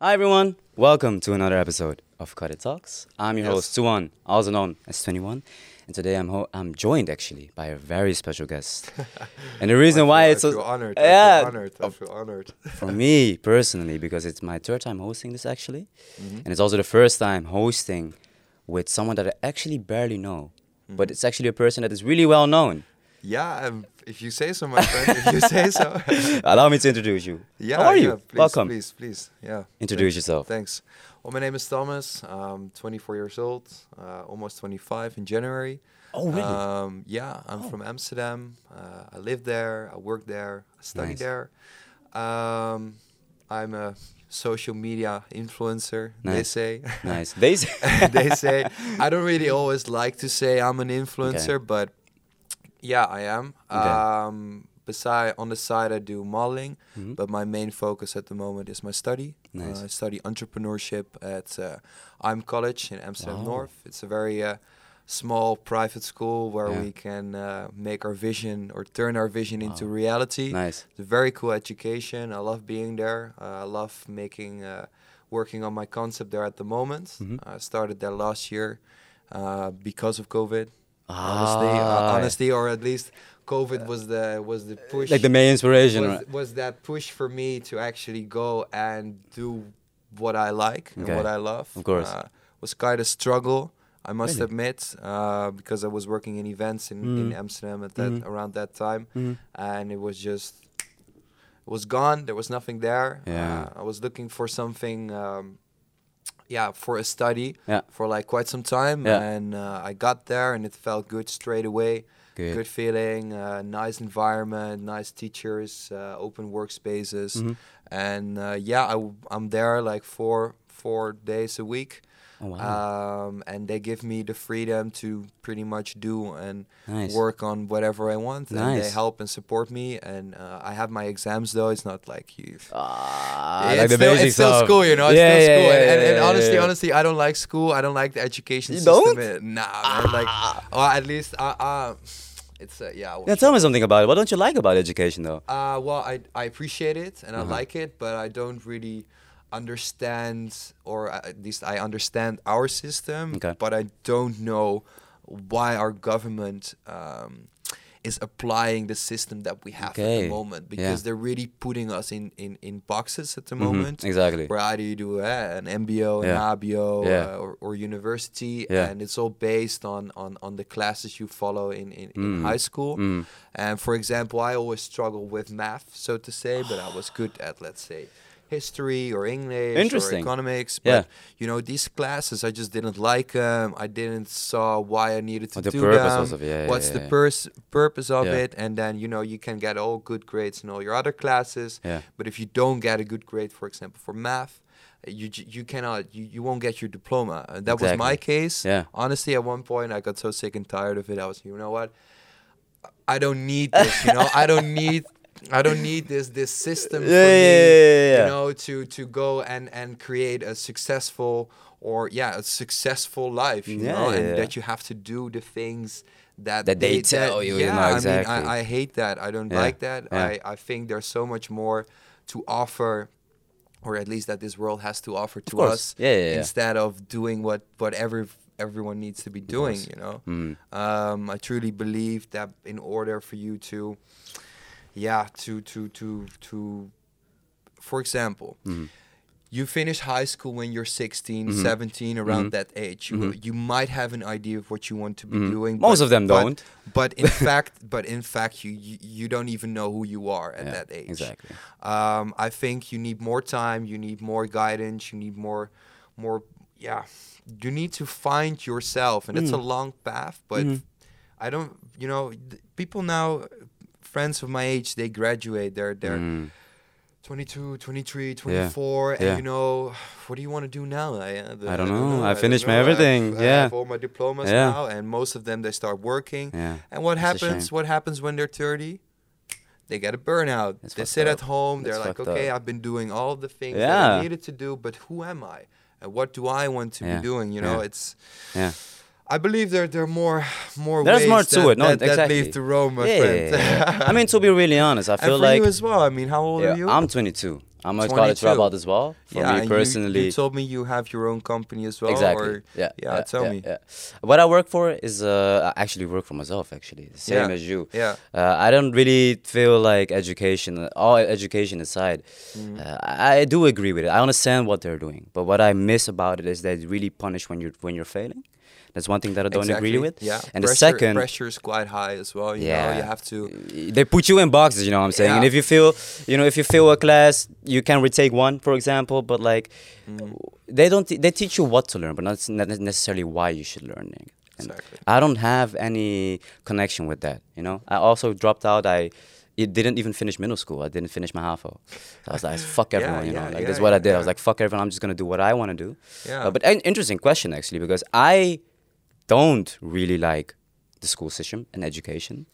Hi everyone, welcome to another episode of Cut It Talks. I'm your Yes. host Tuan, also known as 21, and today I'm ho- I'm joined actually by a very special guest. and the reason why it's so honored. yeah, I feel honored. I feel honored. for me personally because it's my third time hosting this actually, Mhm. and it's also the first time hosting with someone that I actually barely know, Mm-hmm. but it's actually a person that is really well known. Yeah, um, if you say so, my friend. if you say so. Allow me to introduce you. yeah, How are you? please, Welcome. Please, please. Yeah. Introduce Thanks. yourself. Thanks. Well, my name is Thomas. I'm 24 years old, uh, almost 25 in January. Oh really? Um, yeah, I'm Oh. from Amsterdam. Uh, I live there. I work there. I study Nice. there. Um, I'm a social media influencer. Nice. They say. nice. They say- they say I don't really always like to say I'm an influencer, but yeah, I am. Okay. Um, beside on the side, I do modeling, Mhm. but my main focus at the moment is my study. Nice. Uh, I study entrepreneurship at uh, IM College in Amsterdam Wow. North. It's a very uh, small private school where Yeah. we can uh, make our vision or turn our vision into reality. nice. It's a very cool education. I love being there. Uh, I love making, uh, working on my concept there at the moment. Mhm. I started there last year uh, because of COVID. Honestly, uh, Ah, honestly, or at least COVID was the was the push. like the main inspiration. was, right? was that push for me to actually go and do what I like and what I love. Of course. uh, was quite a struggle. I must Really? admit, uh, because I was working in events in, in Mm. Amsterdam at that Mhm. around that time Mhm. and it was just it was gone there was nothing there Yeah. uh, i was looking for something um, yeah for a study Yeah. for like quite some time Yeah. and uh, i got there and it felt good straight away Good. good feeling uh, nice environment nice teachers uh, open workspaces Mhm. and uh, yeah I, w- i'm there like four four days a week Oh wow. um, and they give me the freedom to pretty much do and nice. work on whatever I want, and they help and support me. And uh, I have my exams though; it's not like you. Ah, it's like still, it's still school, you know. It's yeah, still yeah, school, yeah, and, and, and yeah, honestly, yeah. honestly, I don't like school. I don't like the education You system. don't? Uh, Nah, man, like, or at least, uh, uh it's uh, yeah. well, Yeah, tell me something about it. What don't you like about education, though? uh, well, I I appreciate it and Uh-huh. I like it, but I don't really understand, or at least I understand our system, Okay. but I don't know why our government um, is applying the system that we have at the moment yeah. because they're really putting us in, in, in boxes at the Mhm, moment. Exactly. Where either you do uh, an MBO, an Yeah. HBO, Yeah. uh, or, or university, Yeah. and it's all based on, on, on the classes you follow in, in, in Mm. high school. Mm. And for example, I always struggled with math, so to say, but I was good at, let's say, history or English Interesting. or economics. But Yeah. you know, these classes, I just didn't like them. I didn't saw why I needed to What do them. of yeah, What's yeah, the pers- purpose of Yeah. it? And then you know, you can get all good grades in all your other classes. Yeah. But if you don't get a good grade, for example, for math. You, you cannot you, you won't get your diploma and that was my case Yeah. honestly at one point i got so sick and tired of it i was you know what I don't need this, you know. I don't need I don't need this this system Yeah, for me, yeah, you know, to to go and and create a successful or yeah, a successful life, you know, and that you have to do the things that That they tell you, you Yeah, know, I mean, I, I hate that. I don't like that. I I think there's so much more to offer. Or at least that this world has to offer to us, Yeah, yeah, yeah. instead of doing what what every everyone needs to be doing. You know, Mm. um, I truly believe that in order for you to, yeah, to to to to, for example, Mhm. you finish high school when you're 16, Mhm. 17, around Mhm. that age. You Mhm. you might have an idea of what you want to be Mhm. doing. Most but- of them don't. But in fact, but in fact, you, you you don't even know who you are at Yeah, that age. Exactly. Um, I think you need more time. You need more guidance. You need more, more. Yeah, you need to find yourself, and it's a Mm. long path. But Mhm. I don't. You know, people now, friends of my age, they graduate. They're they're Mm. 22, 23, 24, and yeah. you know, what do you want to do now? I, uh, I don't know. I don't finished my. I everything. I Yeah. have all my diplomas Yeah. now, and most of them they start working. Yeah. And what a happens? What happens when they're 30? They get a burnout. They sit up. at home. They're like, okay, up. I've been doing all the things that I needed to do, but who am I? And what do I want to Yeah. be doing? You know, Yeah. it's. Yeah. I believe there there are more more There's ways more to that, it, no, that, that exactly. lead to Rome, my Yeah, friend. yeah, yeah. I mean, to be really honest, I and feel for like you as well. I mean, how old are you? I'm 22. I'm a college 22. dropout as well. For yeah, me and you- personally, you, told me you have your own company as well. exactly. Or, yeah, yeah, tell me. Yeah. What I work for is uh, I actually work for myself. Actually, the same as you. Yeah. Uh, I don't really feel like education, all education aside, Mm. uh, I, I do agree with it. I understand what they're doing, but what I miss about it is they really punish when you're when you're failing. That's one thing that I don't agree with. Yeah. And the pressure, second, pressure is quite high as well. You Yeah. know, you have to. they put you in boxes. You know what I'm saying? Yeah. And if you feel, you know, if you fail a class, you can retake one, for example. But like, Mm. they don't. T- they teach you what to learn, but not necessarily why you should learn Exactly. I don't have any connection with that. You know, I also dropped out. I it didn't even finish middle school. I didn't finish my HAVO. I was like, fuck everyone, Yeah, you know, yeah, like yeah, that's what I did. I was like, fuck everyone. I'm just gonna do what I want to do. Yeah. Uh, but an interesting question actually, because I don't really like the school system and education.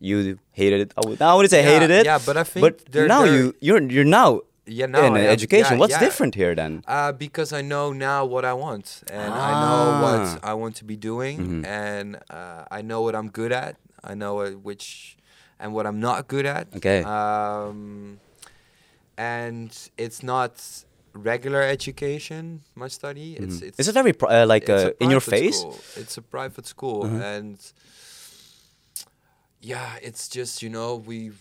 You hated it. I would, I wouldn't say Mm-hmm. Yeah, hated it. yeah, but I think But they're- now they're- you you're you're now Yeah, now in I am. education. Yeah, What's yeah. different here then? Uh, because I know now what I want, and I know Ah. what I want to be doing, Mhm. and uh, I know what I'm good at. I know which and what I'm not good at. Okay. Um, and it's not regular education. My study. It's Mhm. it's Is it very pri- uh, like it's uh, in your face? School. It's a private school, Mhm. and yeah, it's just you know we.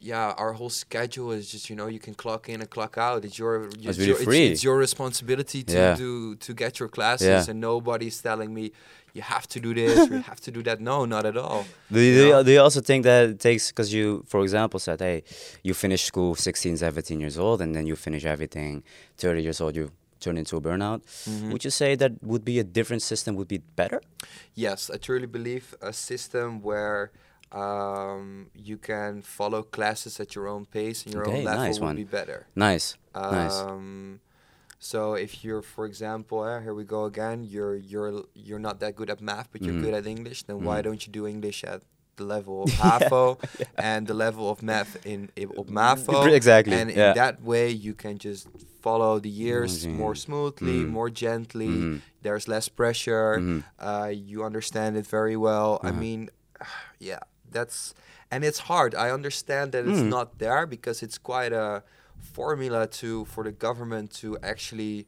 Yeah, our whole schedule is just you know you can clock in and clock out. It's your it's, really your, it's-. It's, your responsibility to Yeah. do to get your classes, Yeah. and nobody's telling me you have to do this or you have to do that. No, not at all. Do you, do, you, know? do you also think that it takes because you, for example, said, hey, you finish school 16, 17 years old, and then you finish everything 30 years old, you turn into a burnout. Mhm. Would you say that would be a different system would be better? Yes, I truly believe a system where um, you can follow classes at your own pace and your Okay, own level nice would one. be better. Nice, nice. So if you're, for example, uh, here we go again. You're you're you're not that good at math, but you're Mhm. good at English. Then why Mhm. don't you do English at the level of HAVO and the level of math in, in of MAVO? Exactly, And in that way, you can just follow the years Amazing. more smoothly, Mm. more gently. Mhm. There's less pressure. Uh, you understand it very well. I Uh-huh. mean, yeah, that's and it's hard. I understand that it's Mm. not there because it's quite a formula to for the government to actually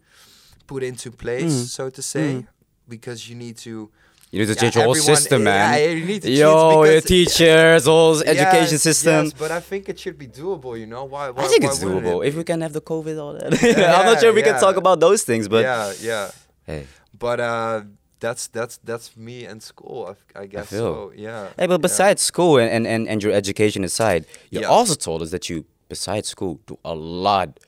put into place, Mm. so to say, Mm. because you need to. You need to Yeah, change your whole everyone- system, yeah, man. you need to change Yo, your because- teachers, whole education Yes, system. Yes, but I think it should be doable. You know why? why I think why it's wouldn't doable it if we can have the COVID all that. I'm not sure we can talk about those things, but yeah, yeah. hey, But uh, that's that's that's me and school. I, I guess feel. so. Yeah. hey, but yeah. besides school and, and, and, and your education aside, you Yeah. also told us that you, besides school, do a lot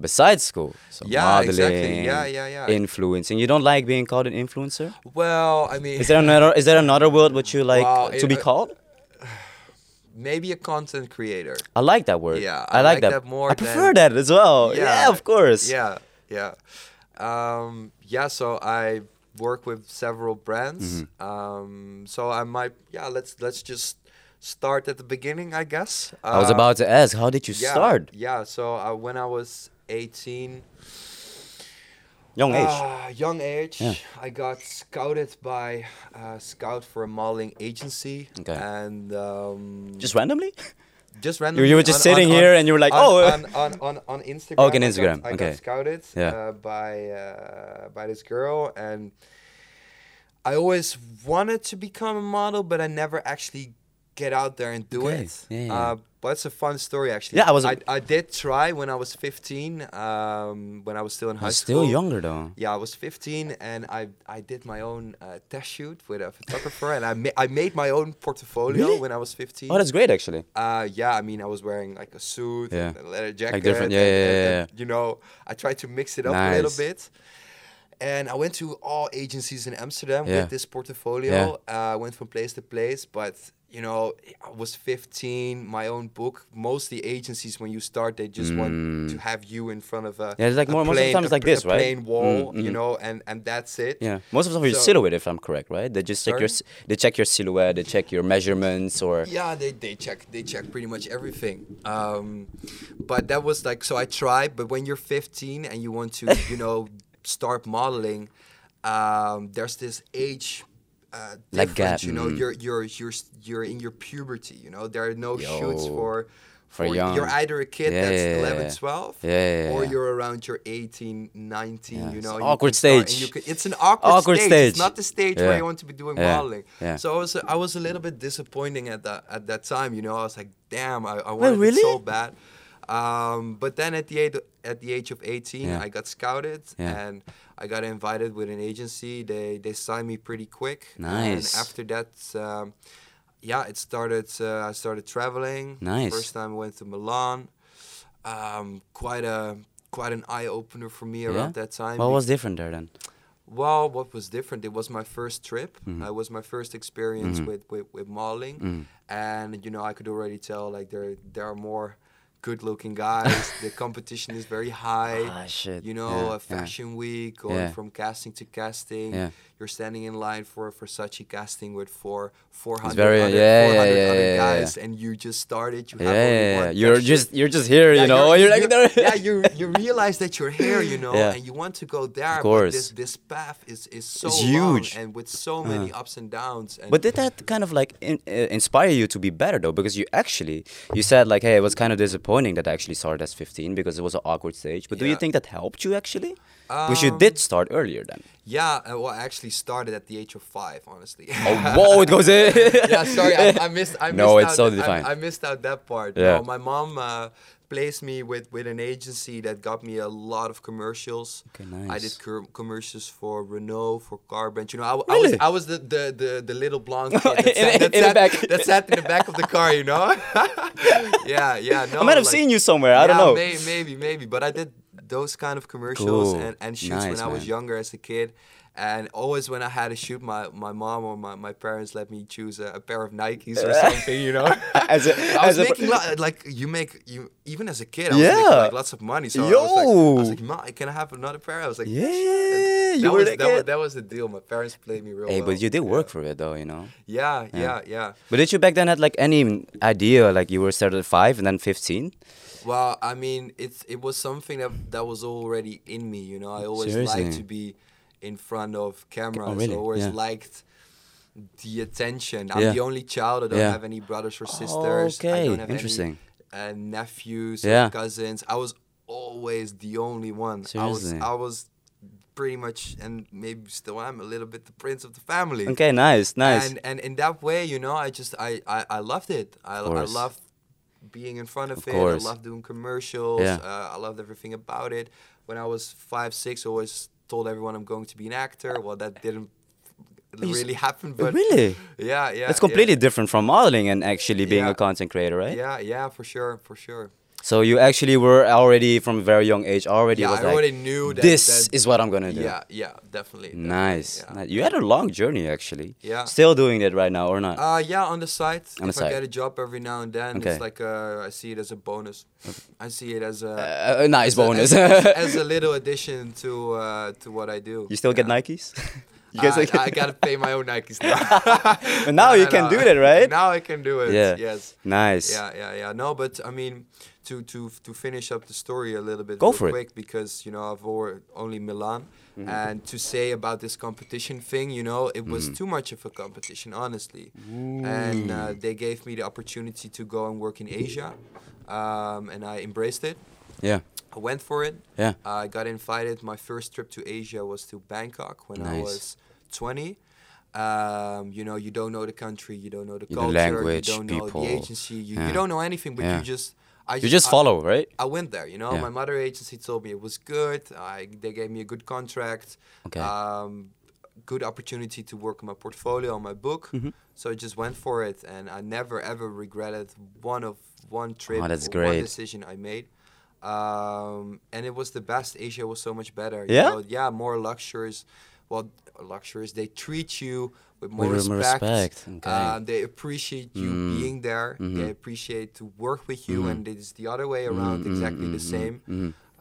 besides school. So Yeah, modeling, exactly. Yeah, yeah, yeah. influencing. You don't like being called an influencer? Well, I mean, Is there another? Is there another word what you like Well, to it- be uh, called? maybe a content creator. I like that word. Yeah, I, I like, like that. that more I prefer than- that as well. Yeah, Yeah, of course. Yeah, yeah, um, yeah. So I work with several brands. Mm-hmm. Um, so I might, yeah. Let's let's just start at the beginning, I guess. I was Uh, about to ask, how did you yeah, start? Yeah. So uh, when I was 18, Young age. Ah, young age. Yeah. I got scouted by uh, Scout for a modeling agency. Okay. And um, Just randomly? just randomly. you were just on- sitting on- here on- and you were like, on, oh. on, on, on, on Instagram. Okay, on I got- Instagram, I got, okay. scouted Yeah. uh, by uh, by this girl, and I always wanted to become a model, but I never actually get out there and do Okay, it. yeah, yeah. Uh, but it's a fun story actually. Yeah, I was- I, I did try when I was 15. Um, when I was still in high You're school. still younger though. Yeah, I was 15 and I I did my own uh, test shoot with a photographer and I ma- I made my own portfolio Really? when I was 15. Oh, that's great actually. uh, yeah, I mean I was wearing like a suit Yeah. and a leather jacket. like different- yeah, and- yeah, yeah, and, You know, I tried to mix it up a little bit. And I went to all agencies in Amsterdam Yeah. with this portfolio. Uh, I went from place to place, but you know, I was 15, my own book. Most the agencies, when you start, they just want to Mm. have you in front of a Yeah, it's like more- most of the time it's like this, a right? Plain wall, Mm, you mhm. know, and and that's it. Yeah, most of the time your So- silhouette, if I'm correct, right? They just check your Sorry? s- they check your silhouette, they check your measurements, or Yeah, they, they check they check pretty much everything. Um, but that was like so I tried. But when you're 15 and you want to you know start modeling, um, there's this age. Uh, Like gap, you know, mm. you're you're you're you're in your puberty. You know, there are no shoots Yo. for For young. you're either a kid Yeah, that's yeah, 11 yeah. 12 Yeah, yeah, or you're around your 18 19 Yeah, you know you awkward start stage. you can- it's an awkward, Awkward stage. stage. it's not the stage where you want to be doing modeling so I was I was a little bit disappointing at that at that time you know I was like damn I, I wanted really? it so bad um, but then at the age at the age of 18 Yeah. I got scouted Yeah. and I got invited with an agency they they signed me pretty quick Nice. and after that um, yeah, it started. Uh, I started traveling. Nice. First time I went to Milan. Um, quite a quite an eye opener for me around that time. What was different there then? well, what was different? It was my first trip. Mhm. It was my first experience Mhm. with, with with modeling, Mm. and you know I could already tell like there there are more good-looking guys. the competition is very high. Ah, shit. You know, Yeah, a yeah. fashion week, going Yeah. from casting to casting. You're standing in line for Versace casting with four, 400 very- other, yeah, 400 yeah, other guys, and you just started. You yeah, have yeah, yeah. One you're just you're just here, you know. You're, like there. yeah, you you realize that you're here, you know, and you want to go there. Of But course. this this path is is so It's huge. and with so many ups and downs. And But did that kind of like in, uh, inspire you to be better though? Because you actually you said like, hey, it was kind of disappointing that I actually started as 15 because it was an awkward stage. But do you think that helped you actually? Because you Um, did start earlier then. yeah, uh, well, I actually started at the age of five, honestly. Oh, whoa! It goes in. yeah, sorry, I, I missed. I No, missed it's out totally I- fine. I, missed out that part. Yeah. No, my mom uh, placed me with with an agency that got me a lot of commercials. Okay, nice. I did com- commercials for Renault, for Carbranch. You know, I, w- Really? I was I was the the the, the little blonde kid that, In- sat, that, in the sat, back. that sat in the back of the car. You know. yeah, yeah. No, I might have like- seen you somewhere. I don't know. May, maybe, maybe. But I did those kind of commercials Cool. and, and shoots Nice, when I was man. younger as a kid. And always when I had to shoot, my, my mom or my, my parents let me choose a, a pair of Nikes or something, you know. As a- I as was a- lo- like you make you even as a kid. I was Yeah. making like lots of money. So I was like, I was Yo. like, can I have another pair? I was like, Yeah, that you was, that that, was, kid. that was the deal. My parents played me real Hey, well. but you did work yeah. for it though, you know. Yeah, Yeah. yeah, yeah. But did you back then had like any idea like you were started at five and then 15? Well, I mean, it's it was something that that was already in me. You know, I always liked to be in front of cameras. really? I always Yeah. liked the attention. I'm Yeah. the only child. I don't Yeah. have any brothers or sisters. I Okay, don't have interesting. Any, uh, nephews Yeah. cousins. I was always the only one. Seriously? I was I was pretty much and maybe still am a little bit the prince of the family. Okay, nice, nice. And and in that way, you know, I just I I, I loved it. I I course. loved being in front of, Of it. course. I loved doing commercials. Yeah. Uh, I loved everything about it. When I was five, six, I always told everyone I'm going to be an actor. Well, that didn't really happen, but really? yeah, yeah. It's yeah. completely different from modeling and actually being Yeah. a content creator, right? Yeah, yeah, for sure, for sure. So you actually were already from a very young age already Yeah, was I like, already knew that. this that- is what I'm gonna do. Yeah, yeah, definitely. definitely, Nice. yeah. You had a long journey actually. Yeah. Still doing it right now or not? Uh, yeah, on the side. On the if side. I get a job every now and then, Okay. it's like uh, I see it as a bonus. I see it as a Uh, a nice as a- bonus. as, as a little addition to uh, to what I do. you still get Nikes? you guys I, like- I gotta pay my own Nikes now. But now you can do that, right? Now I can do it. Yeah. Yes. nice. Yeah, yeah, yeah. No, but I mean, to to to finish up the story a little bit Go real for it. quick because you know I've only Milan, Mm-hmm. and to say about this competition thing, you know, it was Mm. too much of a competition, honestly. And uh, they gave me the opportunity to go and work in Asia, um, and I embraced it. Yeah. I went for it. Yeah. I got invited. My first trip to Asia was to Bangkok when I was 20. Um, you know, you don't know the country, you don't know the The culture, language, you don't know the agency, you, Yeah. you don't know anything, but Yeah. you just I You just I- follow, right? I went there, you know. Yeah. My mother agency told me it was good. I, they gave me a good contract. Okay. Um, good opportunity to work on my portfolio, on my book. Mhm. So I just went for it, and I never ever regretted one of one trip Oh, that's or one great. decision I made. Um, and it was the best. Asia was so much better. Yeah? You know? Yeah, more luxuries. Well, luxuries. They treat you with more With respect. respect, okay. Um, they appreciate you Mm. being there. Mhm. They appreciate to work with you, Mhm. and it's the other way around, Mm, mm, exactly the mm, same.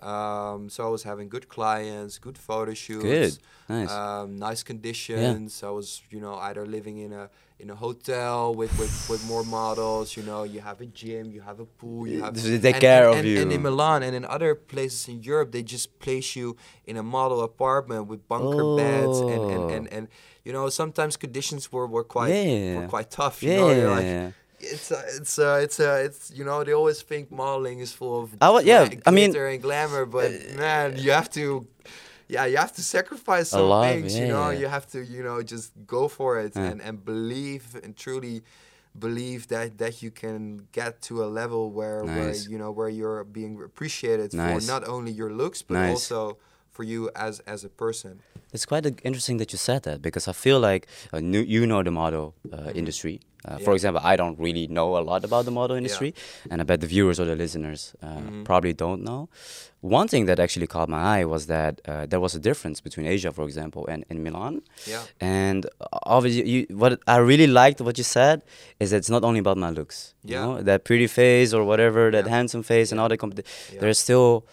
Um, so I was having good clients, good photo shoots, Good. Nice. um, nice conditions. I was, you know, either living in a in a hotel with, with, with more models. You know, you have a gym, you have a pool, you have. They take and- care and, of and, you. And in Milan and in other places in Europe, they just place you in a model apartment with bunker beds and, and, Oh. and, and you know sometimes conditions were, were quite Yeah. were quite tough. You Yeah, know, You're like, yeah. It's uh, it's uh, it's uh, it's you know they always think modeling is full of I yeah, I mean- uh, and glamour, but man, you have to. Yeah, you have to sacrifice some lot, things. You know, yeah. you have to, you know, just go for it Yeah. and, and believe and truly believe that that you can get to a level where where you know where you're being appreciated Nice. for not only your looks but Nice. also for you as as a person. It's quite interesting that you said that because I feel like uh, you know the model uh, industry. Uh, For example, I don't really know a lot about the model industry, and I bet the viewers or the listeners uh, Mm-hmm. probably don't know. One thing that actually caught my eye was that uh, there was a difference between Asia, for example, and, and Milan. Yeah. And uh, obviously, you, what I really liked what you said is that it's not only about my looks. you Yeah. know? that pretty face or whatever, that Yeah. handsome face, and all the competi- Yeah. There's still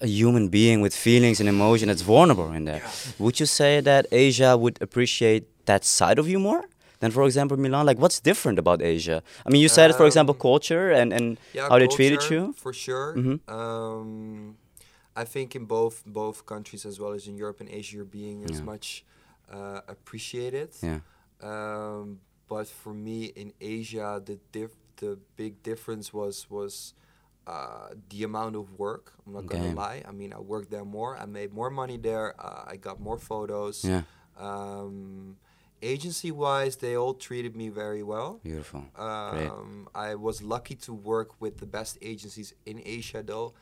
a human being with feelings and emotion that's vulnerable in there. Would you say that Asia would appreciate that side of you more than, for example, Milan? Like, what's different about Asia? I mean, you said, for example, Um, culture and, and yeah, how they treated culture, you. for sure. Mhm. Um, I think in both both countries as well as in Europe and Asia, you're being as Yeah. much uh, appreciated. Yeah. Um, but for me in Asia, the diff- the big difference was was uh, the amount of work. I'm not Okay. gonna lie. I mean, I worked there more. I made more money there. Uh, I got more photos. Yeah. Um, agency wise, they all treated me very well. Beautiful. Great. Um, I was lucky to work with the best agencies in Asia, though.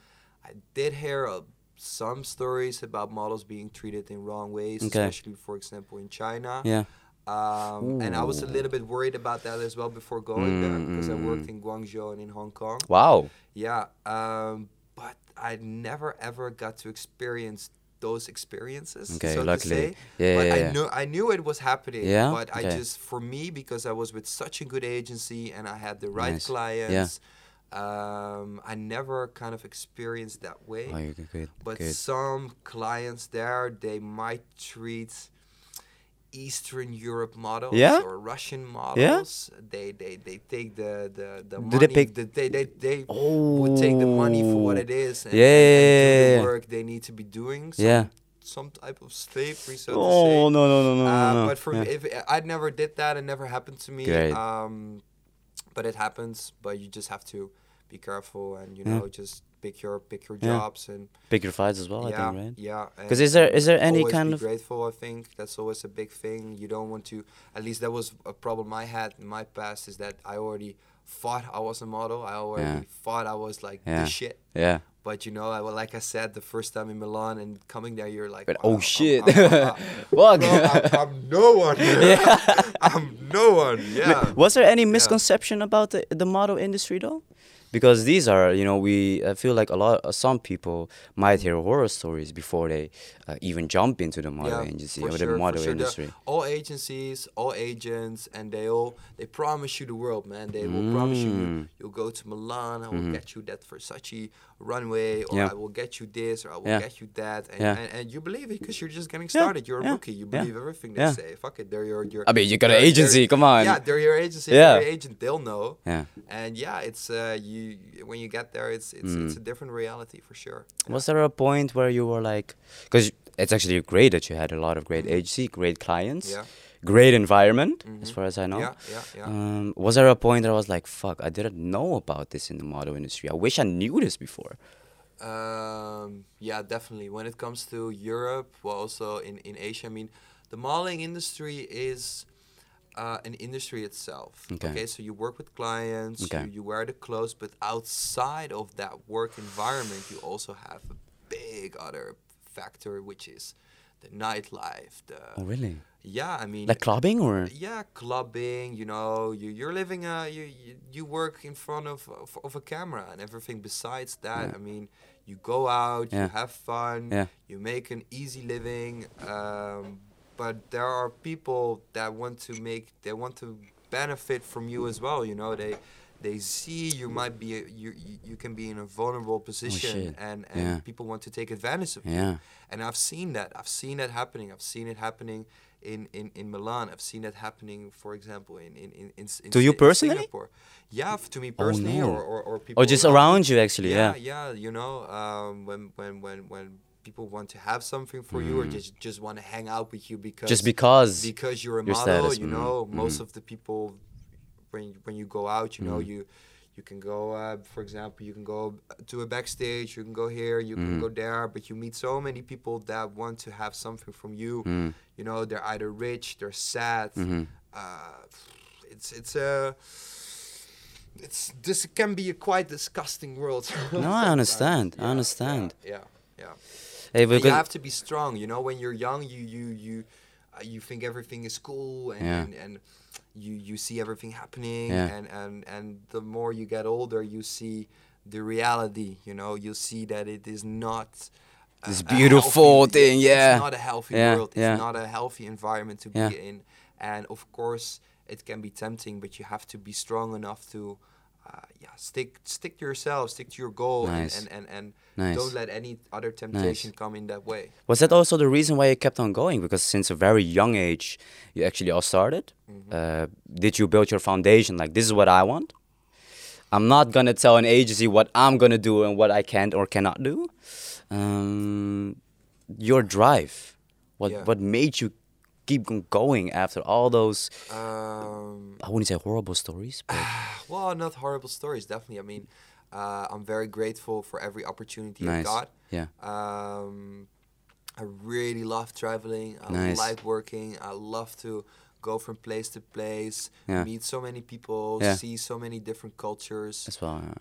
I did hear uh, some stories about models being treated in wrong ways, Okay. especially, for example, in China. Yeah. Um, and I was a little bit worried about that as well before going there because I Mm. worked in Guangzhou and in Hong Kong. Wow. Yeah, um, but I never ever got to experience those experiences. Okay, so luckily. to say. Yeah, but yeah, I knew I knew it was happening. Yeah? But I just for me because I was with such a good agency and I had the right Nice. clients. Um, I never kind of experienced that way. Oh, good. But good. some clients there, they might treat Eastern Europe models Yeah? or Russian models. They, they they take the the, the Do money. they pick- the, they they they would take the money for what Oh. it is and, Yeah, and, yeah, and yeah, yeah. the work they need to be doing. Some, Yeah. Some type of slavery, so to Oh no no no no Uh, no. But for yeah. me, if I never did that, it never happened to me. Great. Um, but it happens. But you just have to be careful and you Yeah. know just pick your pick your Yeah. jobs and pick your fights as well. yeah, I think, right? yeah. 'Cause and is there- is there any always kind be of- grateful? I think that's always a big thing. You don't want to. At least that was a problem I had in my past. Is that I already thought I was a model. I already Yeah. thought I was like Yeah. the shit. Yeah. But you know, I, well, like I said, the first time in Milan and coming there, you're like, But, "Wow, oh shit! I'm- I'm- Fuck. I'm, I'm no one. I'm no one. Yeah. Was there any misconception about the, the model industry though? Because these are, you know, we I feel like a lot, uh, some people might hear horror stories before they uh, even jump into the model agency or sure, the model sure. Industry. all agencies, all agents, and they all they promise you the world, man. They will promise you, Mm. you'll go to Milan. I will get you that Versace runway, or Yeah. I will get you this, or I will Yeah. get you that, and, Yeah. and, and you believe it because you're just getting started. You're a rookie. You believe everything they say. Fuck it, they're your your. I mean, you got an agency. Come on. Yeah, they're your agency. Yeah. Yeah. Your agent, they'll know. Yeah. And yeah, it's uh, you when you get there, it's it's Mm. it's a different reality for sure. Was there a point where you were like, because it's actually great that you had a lot of great agency, great clients, Yeah. Great environment, as Mhm. far as I know. Yeah, yeah, yeah. Um, was there a point that I was like, fuck, I didn't know about this in the model industry. I wish I knew this before. Um, yeah, definitely. When it comes to Europe, well, also in, in Asia, I mean, the modeling industry is uh, an industry itself. Okay. so you work with clients, Okay. you, you wear the clothes, but outside of that work environment, you also have a big other factor, which is the nightlife. The Oh, really? yeah, I mean, Like clubbing or? yeah, clubbing. You know, you you're living a you you, you work in front of, of of a camera and everything. Besides that, Yeah. I mean, you go out, Yeah. you have fun, Yeah. you make an easy living. Um, but there are people that want to make they want to benefit from you as well. You know, they they see you might be a, you you- you can be in a vulnerable position Oh, and and Yeah. people want to take advantage of you. Yeah. And I've seen that. I've seen that happening. I've seen it happening in, in, in Milan. I've seen that happening, for example, in in in, in, in To you personally? Singapore. Yeah, to me personally, no. or, or or people. Or just around you, actually, yeah. Yeah, You know, um, when when when when people want to have something for you, or just just want to hang out with you because Mm. Just because. because you're a model. status, You mm, know, most mm. of the people when you, when you go out, you know, Mm. you you can go, uh, for example, you can go to a backstage, you can go here, you can Mm. go there, but you meet so many people that want to have something from you. Mm. You know, they're either rich, they're sad. Mhm. Uh, it's it's a it's this can be a quite disgusting world. No, I understand. I understand. Yeah, yeah. yeah. Hey, But you have to be strong. You know, when you're young, you you you uh, you think everything is cool and Yeah. and, and you you see everything happening Yeah. and and and the more you get older, you see the reality. You know, you see that it is not. a- This beautiful healthy- thing, yeah. It's not a healthy Yeah, world. It's yeah. not a healthy environment to be in. And of course, it can be tempting, but you have to be strong enough to, uh, yeah, stick stick to yourself, stick to your goal, Nice. and and and, and Nice. don't let any other temptation come in that way. Was that also the reason why you kept on going? Because since a very young age, you actually all started. Mm-hmm. Uh, did you build your foundation like this is what I want? I'm not gonna tell an agency what I'm gonna do and what I can't or cannot do. Um, your drive, what Yeah. what made you keep going after all those? Um, I wouldn't say horrible stories, but well, not horrible stories, definitely. I mean, uh, I'm very grateful for every opportunity I nice. got. Yeah, Um, I really love traveling. I Nice. like working. I love to go from place to place, Yeah. meet so many people, Yeah. see so many different cultures. as well. yeah.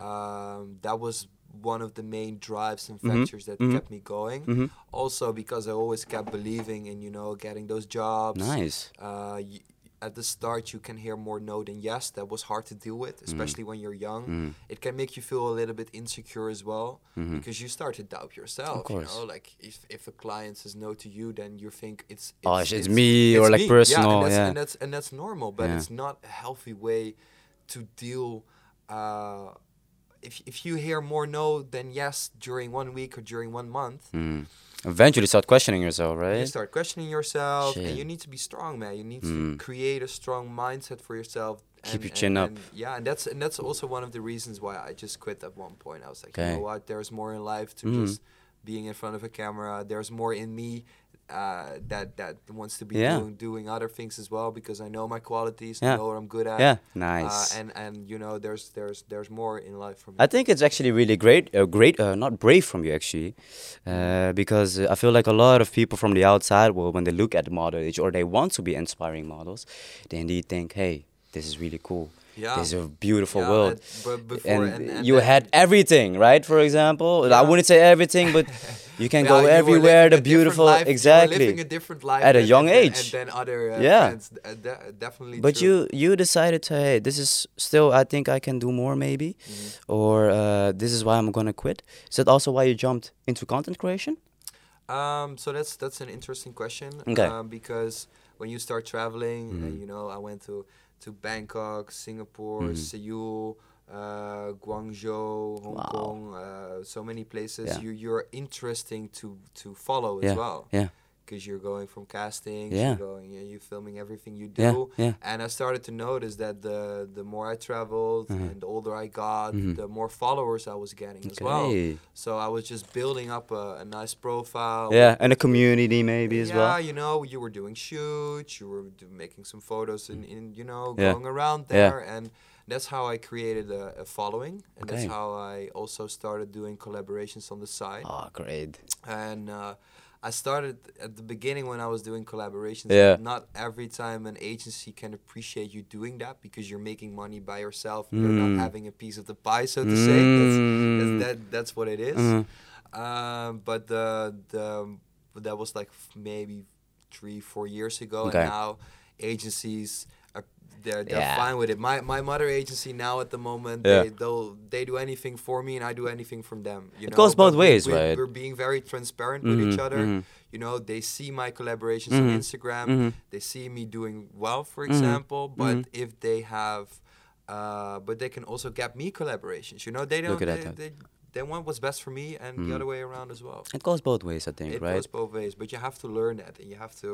Um, that was one of the main drives and factors that mhm. kept me going. Mhm. Also because I always kept believing in you know getting those jobs. Nice. Uh, y- at the start, you can hear more no than yes. That was hard to deal with, especially when you're young. Mm. It can make you feel a little bit insecure as well Mhm. because you start to doubt yourself. course. You know, like if, if a client says no to you, then you think it's Oh, it's- it's me or, like, personal, Yeah, and that's, yeah. and that's and that's normal, but Yeah. it's not a healthy way to deal. Uh, if if you hear more no than yes during one week or during one month, Mm. Eventually, start questioning yourself, right? you start questioning yourself, Shit. and you need to be strong, man. You need Mm. to create a strong mindset for yourself. Keep and- your and- chin up. and yeah, and that's and that's also one of the reasons why I just quit at one point. I was like, you know what? There's more in life to Mm. just being in front of a camera. There's more in me uh, that that wants to be Yeah. doing doing other things as well because I know my qualities. Yeah. I know what I'm good at. Yeah, Uh, nice. and and you know, there's there's there's more in life for me. I think it's actually really great, uh, great, uh, not brave from you actually, uh, because uh, I feel like a lot of people from the outside, well, when they look at model age or they want to be inspiring models, they indeed think, hey, this is really cool. Yeah. Is a beautiful Yeah, world. but before- and, and- and you had everything, right? For example, I wouldn't say everything, but you can Yeah, go everywhere. The beautiful, life- exactly. living a different life At a young age. and then other uh, Yeah. friends, uh, de- definitely. But true. you you decided to hey, this is still I think I can do more maybe, Mm-hmm. or uh, this is why I'm gonna quit. Is that also why you jumped into content creation? Um, so that's that's an interesting question. Okay. Um, because when you start traveling, uh, Mhm. you know, I went to to Bangkok, Singapore, Mhm. Seoul, uh, Guangzhou, Hong Wow. Kong, uh, so many places. Yeah. You you're interesting to to follow Yeah, as well. yeah. Because you're going from casting, Yeah. you're going, you're filming everything you do. Yeah, yeah. And I started to notice that the the more I traveled Mhm. and the older I got, Mhm. the more followers I was getting as well. So I was just building up a, a nice profile. Yeah, and a community maybe as well. yeah, you know, you were doing shoots, you were do, making some photos, in, in you know, going around Yeah. there, and that's how I created a, a following, and that's how I also started doing collaborations on the side. Oh, great. And uh, I started at the beginning when I was doing collaborations. Yeah. Not every time an agency can appreciate you doing that because you're making money by yourself. You're Mm. not having a piece of the pie, so to say. That's, Mm. that's, that, that's what it is. Mhm. Um, but the the that was like f- maybe three four years ago, Okay. and now agencies they're, they're Yeah. fine with it. My my mother agency now at the moment Yeah. they they'll they do anything for me and I do anything from them. You It know? goes both But we- ways, we, right? We're being very transparent with each other. mhm. You know, they see my collaborations Mhm, on Instagram. mhm. They see me doing well, for Mhm, example. But mhm. if they have, uh, but they can also get me collaborations. You know, they don't. Look at they, that. they, they want what's best for me, and Mhm. the other way around as well. It goes both ways, I think, It right? It goes both ways, but you have to learn that, and you have to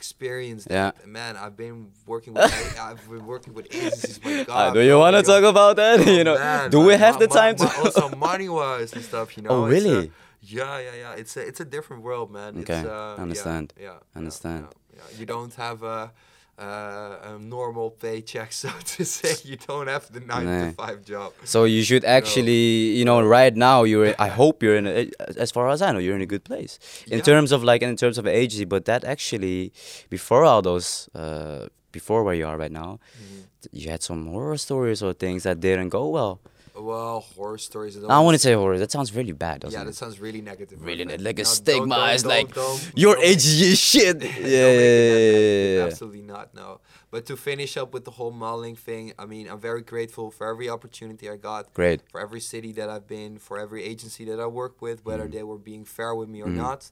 experience Yeah. that. Man, I've been working with I've been working with agencies. My Uh, do you want to talk about that? Oh, you know, man, do we have mo- the time mo- to? also money wise and stuff, you know. Oh, it's, uh, really? yeah, yeah, yeah. It's a it's a different world, man. Okay, It's, uh, understand, Yeah, yeah, understand. Yeah, yeah. You don't have a uh, a normal paycheck, so to say. You don't have the nine Nah. to five job. So you should actually, you know, right now you're. I hope you're in. A, as far as I know, you're in a good place in Yeah. terms of like in terms of agency. But that actually, before all those, uh, before where you are right now, Mm-hmm. you had some horror stories or things that didn't go well. Well, horror stories. I don't want to say horror. That sounds really bad, doesn't Yeah, that sounds really negative. Really, like a No, don't- stigma don't- is don't- like don't- your don't agency shit. Yeah, make it that negative. yeah, yeah. Absolutely not. No. But to finish up with the whole modeling thing, I mean, I'm very grateful for every opportunity I got. Great. For every city that I've been, for every agency that I worked with, whether Mm-hmm. they were being fair with me or not.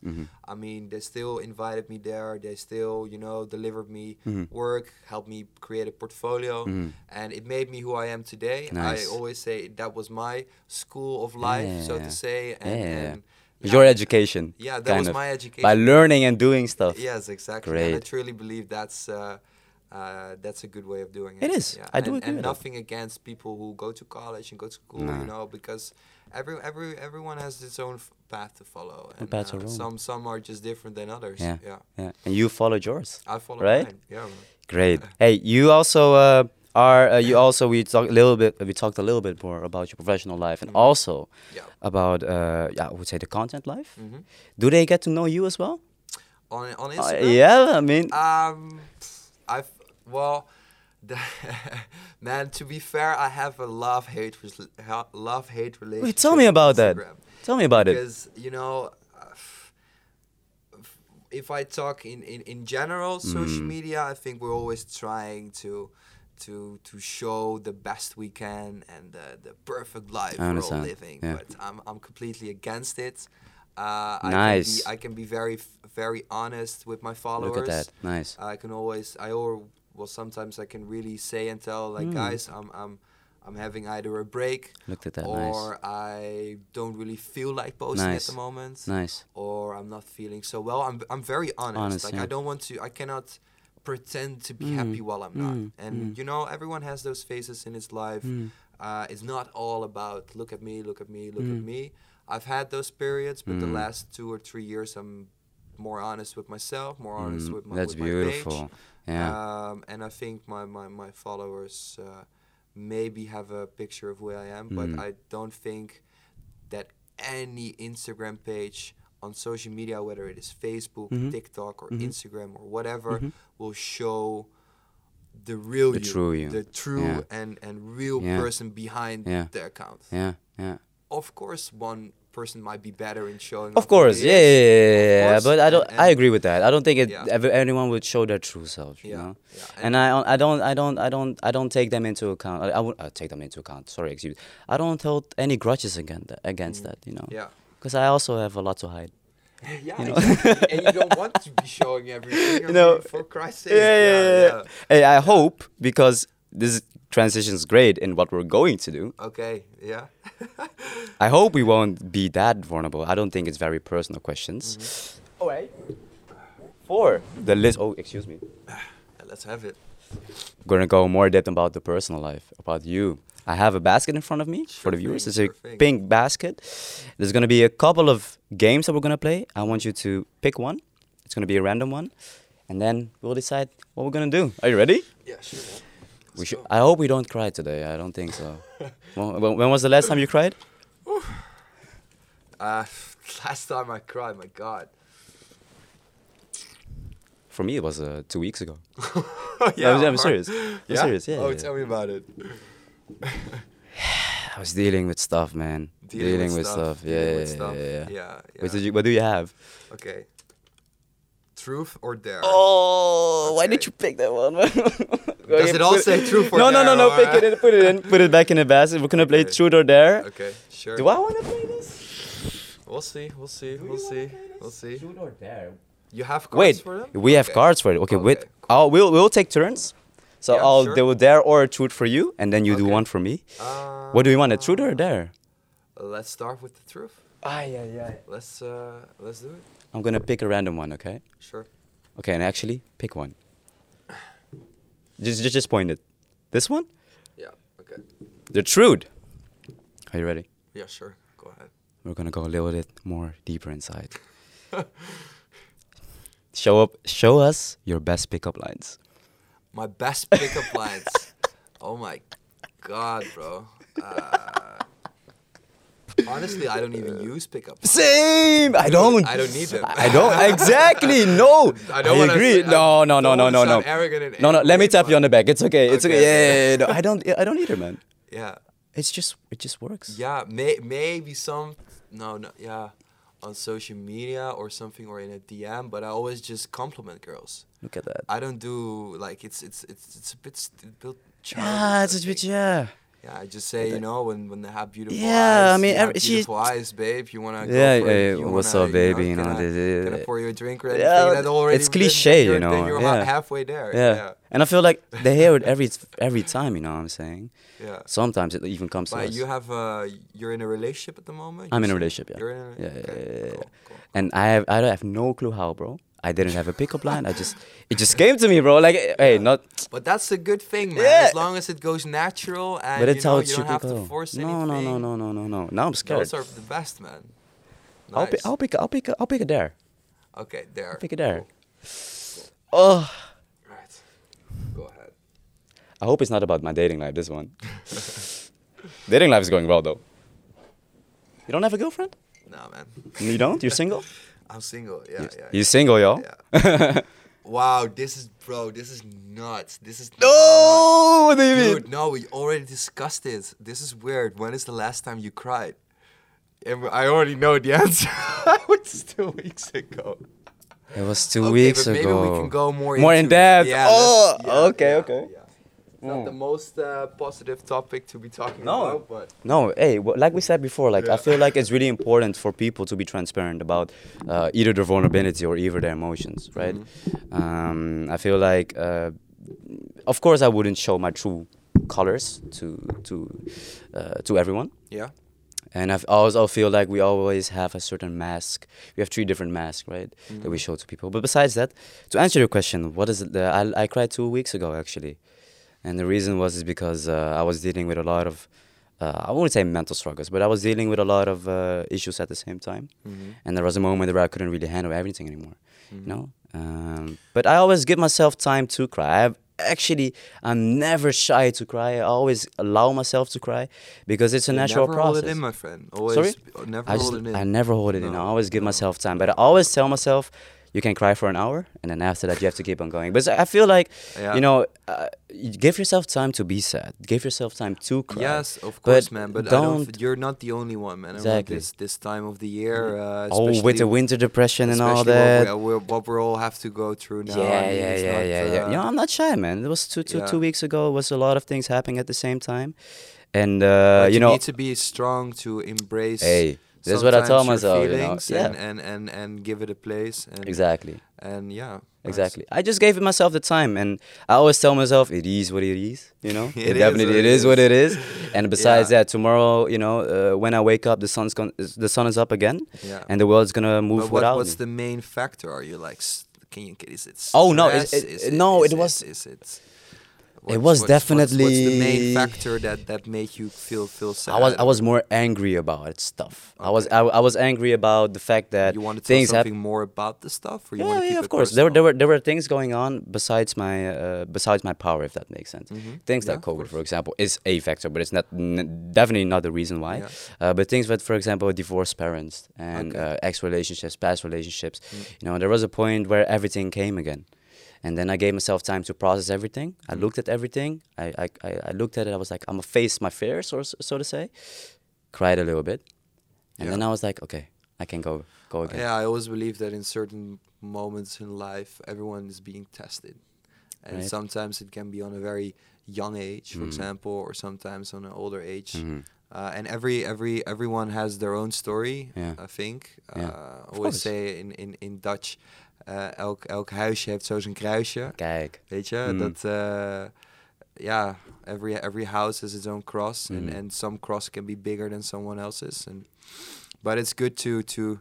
I mean, they still invited me there. They still, you know, delivered me Mm-hmm. work, helped me create a portfolio, and it made me who I am today. Nice. I always say that was my school of life, so to say. And, Yeah. and Your education. Yeah, that was of, my education. By learning and doing stuff. Yes, exactly. And I truly believe that's uh, uh, that's a good way of doing it. It is. Yeah. I do and, agree And nothing against people who go to college and go to school, you know, because every every everyone has its own f- path to follow. And path uh, some some are just different than others. Yeah. yeah. Yeah. And you followed yours. I follow Right? mine. Yeah. Great. Hey, you also uh, are. Uh, you also we talked a little bit. We talked a little bit more about your professional life and also Yeah. about. Uh, yeah, I would say the content life. Mhm. Do they get to know you as well? On on Uh, Instagram. yeah, I mean. Um, I've well, man. To be fair, I have a love hate love hate relationship. Wait, tell me about that. Tell me about it. because you know uh, if i talk in, in, in general social Mm. media i think we're always trying to to to show the best we can and the, the perfect life I we're all living yeah. but i'm, I'm completely against it uh, I Nice. can be, I can be very very honest with my followers Look at that. Nice. I can always I or well sometimes I can really say and tell like Mm. guys I'm I'm I'm having either a break Look at that. or I don't really feel like posting Nice. at the moment Nice. Nice. or I'm not feeling so well. I'm I'm very honest. Honest, like yeah. I don't want to I cannot pretend to be Mm, happy while I'm not. mm, And mm. you know everyone has those phases in his life. Mm. Uh, it's not all about look at me, look at me, look at Mm. me. I've had those periods, but the last two or three years I'm more honest with myself, more honest with my That's with my page. beautiful. Yeah. Um, and I think my, my, my followers uh, maybe have a picture of who I am, but. I don't think that any Instagram page on social media, whether it is Facebook, Mhm. TikTok, or Mhm. Instagram, or whatever, Mhm. will show the real The you, true you. the true Yeah. and, and real Yeah. person behind Yeah. the account. yeah. Yeah. Of course, one person might be better in showing. Of course, yeah, yeah, course, But I don't. and- I agree with that. I don't think it. Yeah. Ever, anyone would show their true self. You Yeah, know. yeah, And I, I don't, I don't, I don't, I don't take them into account. I, I would uh, take them into account. Sorry, excuse. me. I don't hold any grudges against that, against that. You know. Mm. Yeah. Because I also have a lot to hide. Yeah, You know? exactly. and you don't want to be showing everything. I You know, for Christ's sake. Yeah, yeah, yeah. Hey, I hope because this transition is great in what we're going to do. Okay, yeah. I hope we won't be that vulnerable. I don't think it's very personal questions. Mm-hmm. All right. For the list. Oh, excuse me. Yeah, Let's have it. We're gonna go more depth about the personal life, about you. I have a basket in front of me for the viewers. thing, It's a thing. pink basket. There's gonna be a couple of games that we're gonna play. I want you to pick one. It's gonna be a random one, and then we'll decide what we're gonna do. Are you ready? Yeah, sure. We should. I hope we don't cry today. I don't think so. when when was the last time you cried? Uh, last time I cried, my God. For me, it was uh, two weeks ago. yeah, I'm, I'm serious. I'm Yeah? serious. Yeah. Oh, yeah. tell me about it. I was dealing with stuff, man. Dealing, with, stuff. Yeah, Dealing yeah, with stuff. yeah, yeah. Yeah, What, yeah. did you, what do you have? Okay. Truth or dare? Oh, why did you pick that one? Does it all say truth or no, No, no, no, dare, Pick it in. Put it in. Put it back in the basket. We're gonna play Okay. truth or dare. Okay, sure. Do I want to play this? We'll see. We'll see. We'll see. We'll see. Truth or dare? You have cards Wait, for them? we have cards for it. Okay, wait. Okay, I'll oh, we'll we'll take turns. So Yeah, I'll sure. do dare or a truth for you, and then you do one for me. Uh, What do you want, a truth or a dare? Let's start with the truth. Ah, yeah, yeah. Let's uh, let's do it. I'm gonna pick a random one. Okay. Sure. Okay, and actually pick one. Just just just point it. This one. Yeah. Okay. The truth. Are you ready? Yeah. Sure. Go ahead. We're gonna go a little bit more deeper inside. show up, show us your best pickup lines. My best pickup lines. Oh my god, bro. Uh, honestly, I don't even use pickup. lines. Same. I don't. I don't need them. I don't exactly. No. I don't wanna agree. say- no, no, no, no, no, no. arrogant No, no. Let me tap you on the back. It's okay. It's okay. Okay, Yeah, yeah, yeah, no, I don't. I don't either, man. Yeah. It's just. It just works. Yeah, may, maybe some, no, no, yeah, on social media or something or in a DM, but I always just compliment girls. Look at that. I don't do like it's it's it's it's a bit st- bit Yeah, it's a bit. Yeah. Yeah, I just say you know when when they have beautiful Yeah, eyes. I mean, you have every- she- beautiful eyes, babe. You wanna go Yeah, it, you what's wanna, up, baby, you know, can I, this- can I pour you a drink or anything? Yeah, that already it's cliche, then you know, you're yeah. halfway there. Yeah. yeah, And I feel like they hear it every every time. You know what I'm saying? yeah. Sometimes it even comes to But us. you have uh, you're in a relationship at the moment. I'm in a relationship, yeah. You're in a, Yeah, yeah, okay, yeah, yeah, cool, yeah. cool. and I have I have no clue how, bro. I didn't have a pickup line. I just it just came to me, bro. Like hey, not. But that's a good thing, man. Yeah. As long as it goes natural and But you it's know how it you don't have go. to force no, anything. no, no, no, no, no, no. Now I'm scared. Those are the best, man. I'll pick. Nice. I'll pick. I'll pick. I'll pick it there. Okay, there. I'll pick it there. Cool. Oh, Right. Go ahead. I hope it's not about my dating life. This one. dating life is going well though. You don't have a girlfriend? Nah, man. You don't? You're single? I'm single. Yeah, yeah. You single, yo? Yeah. Wow, this is bro. This is nuts. This is No, what do you mean? Dude, no, we already discussed this. This is weird. When is the last time you cried? And I already know the answer. it's two weeks ago. It was two Okay, weeks but maybe ago. we can go more More in depth. Yeah, oh, yeah, okay, yeah, okay. Yeah. It's not the most uh, positive topic to be talking No. about, but No, hey, wh- like we said before, like I feel like it's really important for people to be transparent about uh, either their vulnerability or either their emotions, right? Mm-hmm. Um, I feel like, uh, of course, I wouldn't show my true colors to to uh, to everyone, yeah, and I also feel like we always have a certain mask. We have three different masks, right, that Mm-hmm. we show to people. But besides that, to answer your question, what is it? I I cried two weeks ago actually, and the reason was is because uh, I was dealing with a lot of. Uh, I wouldn't say mental struggles, but I was dealing with a lot of uh, issues at the same time, Mhm. and there was a moment where I couldn't really handle everything anymore. Mhm. You know, um, but I always give myself time to cry. I've actually, I'm never shy to cry. I always allow myself to cry because it's a You natural never process. hold it in, my friend. Always, Sorry? never I just, hold it in. I never hold it in. I always give no, myself time, but I always tell myself, you can cry for an hour, and then after that, you have to keep on going. But I feel like, Yeah. you know, uh, give yourself time to be sad. Give yourself time to cry. Yes, of But course, man. But don't. don't- You're not the only one, man. Exactly. This this time of the year. Uh, oh, with the winter depression and all that. What, we, what we all have to go through now. I yeah, mean, yeah, yeah, not, yeah, yeah. uh, Yeah, I'm not shy, man. It was two, two, yeah. two weeks ago. It was a lot of things happening at the same time, and uh, but you know, need to be strong to embrace. hey, that's what I tell myself. You know, yeah, and, and, and, and give it a place. And, exactly. And yeah. nice. Exactly. I just gave it myself the time, and I always tell myself it is what it is. You know, It it, is definitely it it is what is. it is. And besides Yeah. that, tomorrow, you know, uh, when I wake up, the sun's gon- the sun is up again, Yeah. and the world's gonna move but what, without what's me. the main factor? Are you like, can you, is it Oh, no, stress? it- Is it- no, is it was- Is it, It was what's- what's- What's, the main factor that, that made you feel feel sad? I was I was more angry about stuff. I was I, I was angry about the fact that You wanted to things something more about the stuff, or you Yeah, want to keep yeah, of course. There were, there were there were things going on besides my uh, besides my power, if that makes sense. Mhm. Things Yeah, like COVID, for example, is a factor, but it's not n- definitely not the reason why. Yeah. Uh, but things that, for example, divorced parents and Okay. uh, ex relationships, past relationships. Mm. You know, there was a point where everything came again, and then I gave myself time to process everything. I Mm. looked at everything. I, I I I looked at it. I was like, I'm gonna face my fears, or so to say. Cried a little bit, and Yeah. then I was like, okay, I can go go again. Yeah, I always believe that in certain moments in life, everyone is being tested, and Right. sometimes it can be on a very young age, for Mhm. example, or sometimes on an older age. Mhm. Uh, and every every everyone has their own story. Yeah. I think. Yeah, Uh, of always say in in in Dutch, uh, elk elk huisje heeft zo zijn kruisje. Kijk. Weet je Mm. dat. Uh, yeah, every every house has its own cross, and, Mhm. and some cross can be bigger than someone else's, and but it's good to to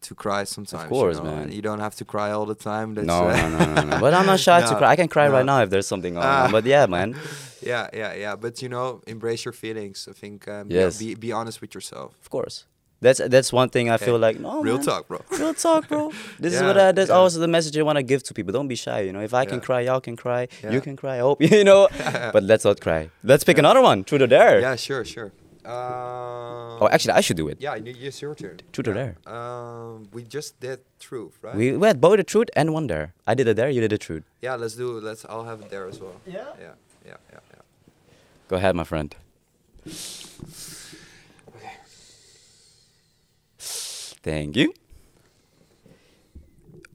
to cry sometimes. Of course, you know, man. and You don't have to cry all the time. That's, No, uh, no, no, no, no. But I'm not shy to cry. I can cry right now if there's something going on. But yeah, man. yeah, yeah, yeah. But you know, embrace your feelings. I think. Um, yeah, Yes. be be honest with yourself. Of course. That's that's one thing I feel like. No, Real man. talk, bro. Real talk, bro. This is what I. That's yeah. also the message I want to give to people. Don't be shy. You know, if I can cry, y'all can cry. Yeah. You can cry. I hope you know. but let's not cry. Let's pick another one. Truth or dare. Yeah, sure, sure. Um, Oh, actually, I should do it. yeah, y- it's your turn. Truth or dare? Um, we just did truth, right? We, we had both a truth and one dare. I did a dare. You did a truth. yeah, let's do. Let's. I'll have it there as well. Yeah? Yeah, yeah, yeah, yeah. Go ahead, my friend. Thank you.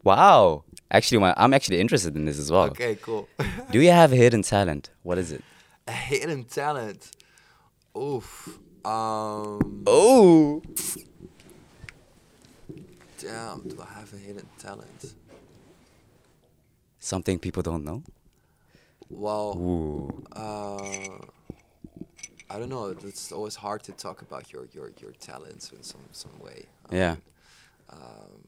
Wow. Actually, I'm actually interested in this as well. Okay, cool. Do you have a hidden talent? What is it? A hidden talent. Oof. Um. Oh. Damn. Do I have a hidden talent? Something people don't know. Well. Ooh. Uh, I don't know. It's always hard to talk about your your your talents in some some way. Yeah. Um,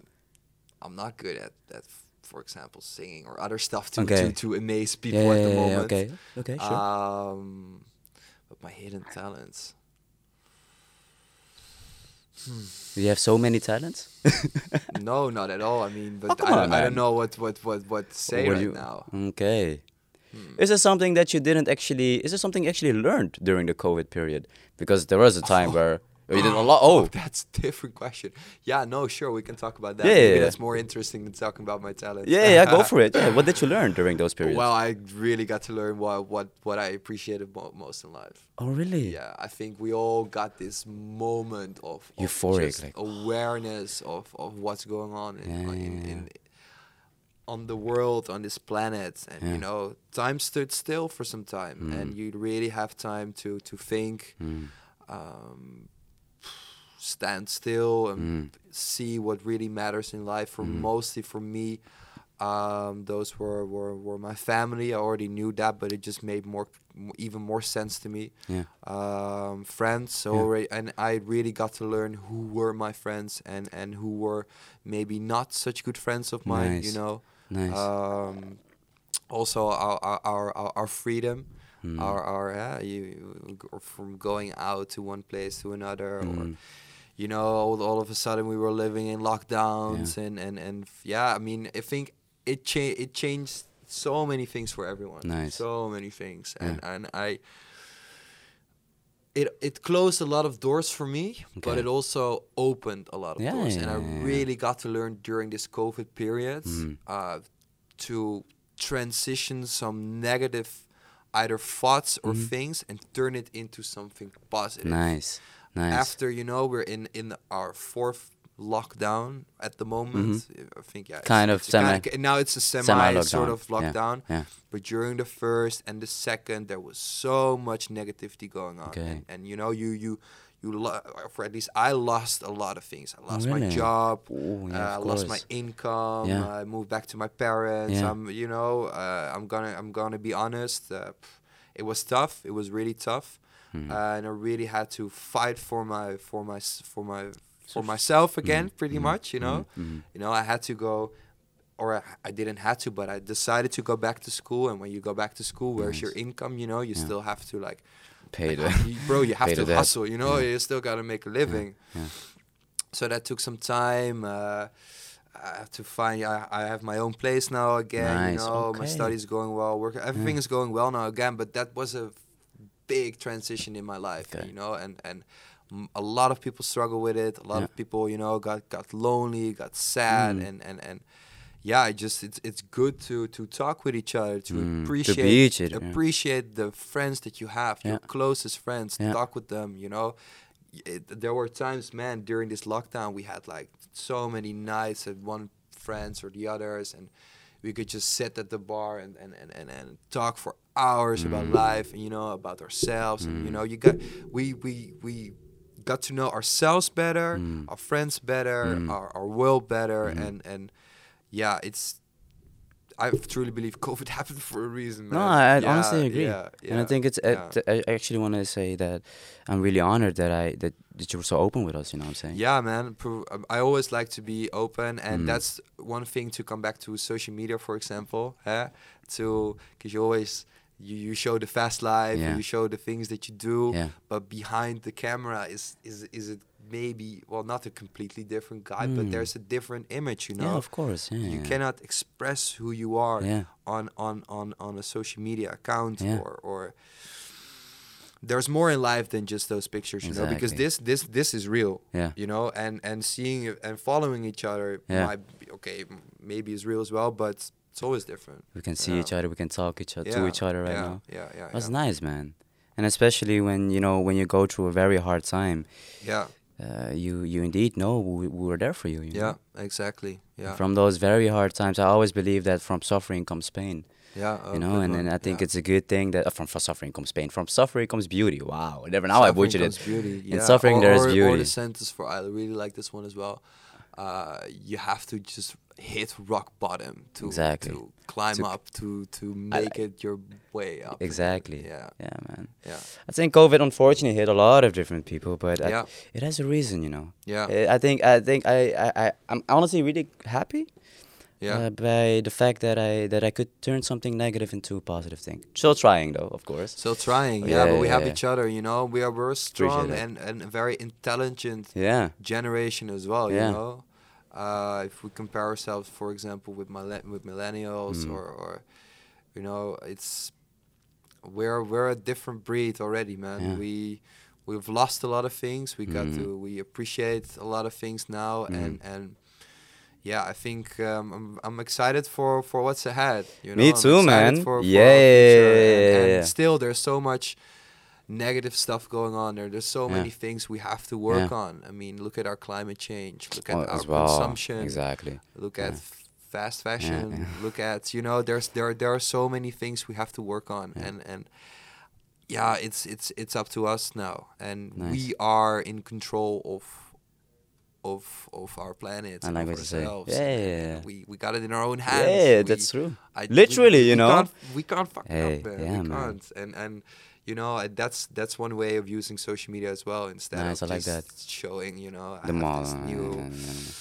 I'm not good at at, for example, singing or other stuff to Okay. to, to amaze people Yeah, at the yeah, yeah, moment. okay. Okay, sure. Um, but my hidden talents. Do you have so many talents? no, not at all. I mean, but Oh, I, don't, on, I don't know what what what what to say What right you- now. Okay. Hmm. Is there something that you didn't actually? Is there something you actually learned during the COVID period? Because there was a time where you did a lot. Oh, that's a different question. Yeah, no, sure, we can talk about that. Yeah, Maybe yeah, yeah. that's more interesting than talking about my talent. yeah, yeah. Go for it. Yeah. What did you learn during those periods? Well, I really got to learn what what what I appreciated mo- most in life. oh, really? Yeah, I think we all got this moment of, of Euphoric, like- awareness of, of what's going on in, Yeah, in, in on the world, on this planet, and Yeah. you know, time stood still for some time, and Mm. you really have time to to think, Mm. um, stand still, and Mm. see what really matters in life. For mostly for me. Um, those were, were, were my family. I already knew that, but it just made more, even more sense to me Yeah. um, friends. So Yeah. already, and I really got to learn who were my friends and and who were maybe not such good friends of mine. You know. Nice. Um, also, our our our, our, freedom. Mm. Our, our yeah, you, from going out to one place to another, or Mm. you know, all, all of a sudden we were living in lockdowns, and and and f- yeah, I mean, I think it cha- it changed so many things for everyone. Nice. So many things, and Yeah. and I. It it closed a lot of doors for me, but it also opened a lot of Yeah, doors, yeah, and I yeah, really got to learn during this COVID period Mm. uh, to transition some negative either thoughts or Mhm. things and turn it into something positive Nice. Nice. after you know we're in in our fourth lockdown at the moment i think yeah it's- Mm-hmm. Kind of it's semi- now it's a semi, Semi-lockdown. sort of lockdown yeah. but during the first and the second there was so much negativity going on Okay. and, and you know you you you lo- for at least i lost a lot of things i lost my really? job Ooh, yeah, uh, I lost my income. Yeah. I moved back to my parents. Yeah. I'm, you know, uh, I'm gonna, I'm gonna be honest. Uh, it was tough. It was really tough, uh, and I really had to fight for my, for my, for my, for myself again. Pretty much, you know. Mhm. You know, I had to go, or I, I didn't have to, but I decided to go back to school. And when you go back to school, where's your income? You know, you Yeah. still have to like, Pay the. you- bro, you have to hustle. You know, Yeah. you still gotta make a living yeah. so that took some time. Uh, I have to find. I, I have my own place now again. You Nice, know, my okay. studies going well. Work. Everything is going well now again. But that was a big transition in my life. Okay. You know, and and a lot of people struggle with it. A lot Yeah. of people, you know, got got lonely, got sad, Mm. and and and. Yeah, I just it's it's good to to talk with each other, to Mm, to appreciate each other, yeah. appreciate the friends that you have, your closest friends. Yeah. Talk with them, you know it, there were times, man, during this lockdown, we had like so many nights at one friends or the others, and we could just sit at the bar and and, and, and, and talk for hours about Mm. life, and you know, about ourselves, and you know, you got we we we got to know ourselves better, Mm. our friends better, Mm. our, our world better, Mhm. and and yeah, it's. I truly believe COVID happened for a reason, man. No, I, I Yeah, honestly agree, Yeah, and I think it's. yeah. it- I actually want to say that I'm really honored that I that, that you were so open with us. You know what I'm saying? Yeah, man. pro- um, I always like to be open, and Mm. that's one thing to come back to social media, for example. Eh? To because you always you, you show the fast life, Yeah. you show the things that you do, Yeah. but behind the camera is is is it maybe well not a completely different guy, but Mm. there's a different image. You know, Yeah, of course. Yeah. you cannot express who you are Yeah. on on on on a social media account or or there's more in life than just those pictures you know because this this this is real Yeah. you know and and seeing and following each other Yeah. might be, okay maybe is real as well but it's always different We can see Yeah. each other. We can talk each other to each other right yeah, now. yeah yeah That's yeah. nice, man. And especially when you know when you go through a very hard time, yeah uh, you you indeed know we, we were there for you. you know? yeah exactly yeah From those very hard times, I always believe that from suffering comes pain. yeah oh, you know, and, and I think yeah. it's a good thing that uh, from, from suffering comes pain. From suffering comes beauty. Wow, never now I Suffering butchered comes it. beauty In yeah. suffering or, there is or- or the sentence for I really like this one as well uh, you have to just hit rock bottom to Exactly. to climb To- up to to make it your way up. Exactly. yeah Yeah, man. yeah I think COVID unfortunately hit a lot of different people, but I- it has a reason, you know. yeah I think I think I, I, I I'm honestly really happy yeah uh, by the fact that I that I could turn something negative into a positive thing. Still trying though, of course. Still trying, yeah, yeah, but we yeah, have yeah. each other, you know. We are we're a strong and, and a very intelligent Yeah. generation as well, Yeah. you know. Uh, if we compare ourselves, for example, with mille- with millennials Mm. or, or you know, it's we're we're a different breed already, man. Yeah. We we've lost a lot of things. We got Mm. to we appreciate a lot of things now, Mm. and and yeah, I think um, I'm I'm excited for for what's ahead. You know, Me I'm too, man. For, for Yeah, yeah, and, and still there's so much negative stuff going on there. There's so Yeah. many things we have to work Yeah. on. I mean, look at our climate change. Look at Oh, our well. consumption. Exactly. Look Yeah. at f- fast fashion. Look at you know there's there there are so many things we have to work on and and yeah it's it's it's up to us now and Nice. we are in control of of of our planet and like of say. ourselves. Yeah, yeah, and yeah. we we got it in our own hands. Yeah, We- that's true. I, Literally, you we know? can't, we can't fuck Hey, up, man. yeah, we man. can't. And and you know that's that's one way of using social media as well. Instead Nice, of I like just that. showing, you know, The mall. this new. uh, uh,